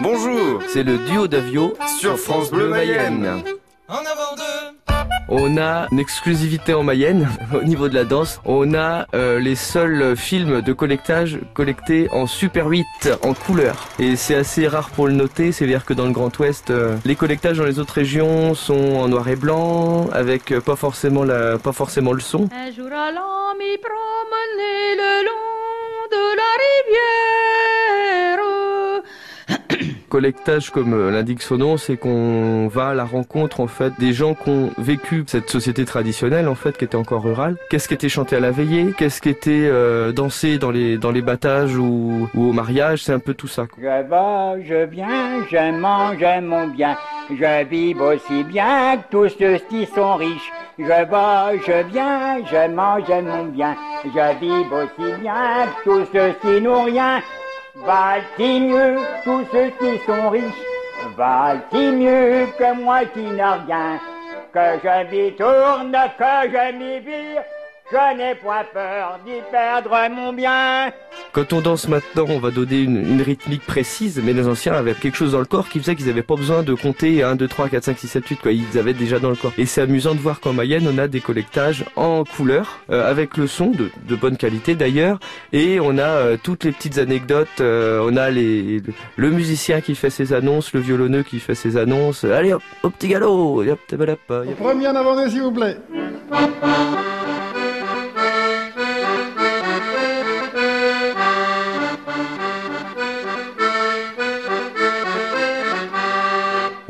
Bonjour, c'est le duo d'Avio sur France Bleu Mayenne. En avant deux. On a une exclusivité en Mayenne au niveau de la danse. On a euh, les seuls films de collectage collectés en Super 8 en couleur. Et c'est assez rare pour le noter. C'est-à-dire que dans le Grand Ouest, euh, les collectages dans les autres régions sont en noir et blanc, avec euh, pas forcément la, pas forcément le son. Un jour allant m'y promener le long Collectage, comme euh, l'indique son nom, c'est qu'on va à la rencontre en fait des gens qui ont vécu cette société traditionnelle en fait, qui était encore rurale. Qu'est-ce qui était chanté à la veillée? Qu'est-ce qui était euh, dansé dans les dans battages ou, au mariage? C'est un peu tout ça. Je vais, je viens, je mange mon bien. Je vis aussi bien que tous ceux qui sont riches. Je vais, je viens, je mange mon bien. Je vis aussi bien que tous ceux qui n'ont rien. Va-t-il mieux tous ceux qui sont riches? Va-t-il mieux que moi qui n'ai rien? Que je m'y tourne, que je m'y vire? Je n'ai point peur d'y perdre mon bien Quand on danse maintenant, on va donner une, une rythmique précise, mais les anciens avaient quelque chose dans le corps qui faisait qu'ils n'avaient pas besoin de compter 1, 2, 3, 4, 5, 6, 7, 8, quoi. Ils avaient déjà dans le corps. Et c'est amusant de voir qu'en Mayenne, on a des collectages en couleur, euh, avec le son de, de bonne qualité d'ailleurs, et on a euh, toutes les petites anecdotes. euh, on a les, le, le musicien qui fait ses annonces, le violonneux qui fait ses annonces. Allez hop, au petit galop, hop, tabalap, hop. Premier en avant s'il vous plaît.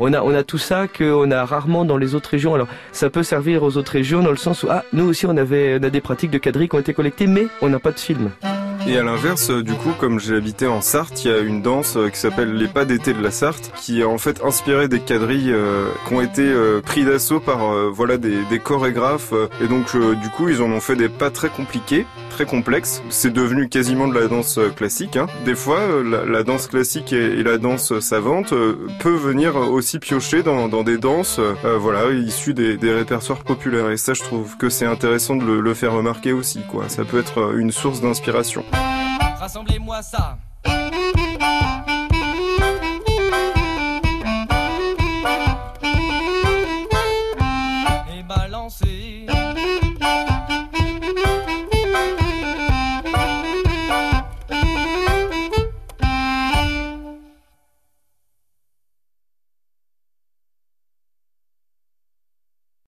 On a, on a tout ça qu'on a rarement dans les autres régions. Alors, ça peut servir aux autres régions dans le sens où, ah, nous aussi, on avait, on a des pratiques de quadrilles qui ont été collectées, mais on n'a pas de film. Et à l'inverse, euh, du coup, comme j'ai habité en Sarthe, il y a une danse euh, qui s'appelle les pas d'été de la Sarthe, qui est en fait inspirée des quadrilles euh, qui ont été euh, pris d'assaut par euh, voilà des, des chorégraphes. euh, et donc, du coup, ils en ont fait des pas très compliqués, très complexes. C'est devenu quasiment de la danse classique. hein. Des fois, la, la danse classique et, la danse savante peut venir aussi piocher dans, dans des danses, voilà, issues des, des répertoires populaires. Et ça, je trouve que c'est intéressant de le, le faire remarquer aussi. Quoi, ça peut être une source d'inspiration. Rassemblez-moi ça. Et balancez.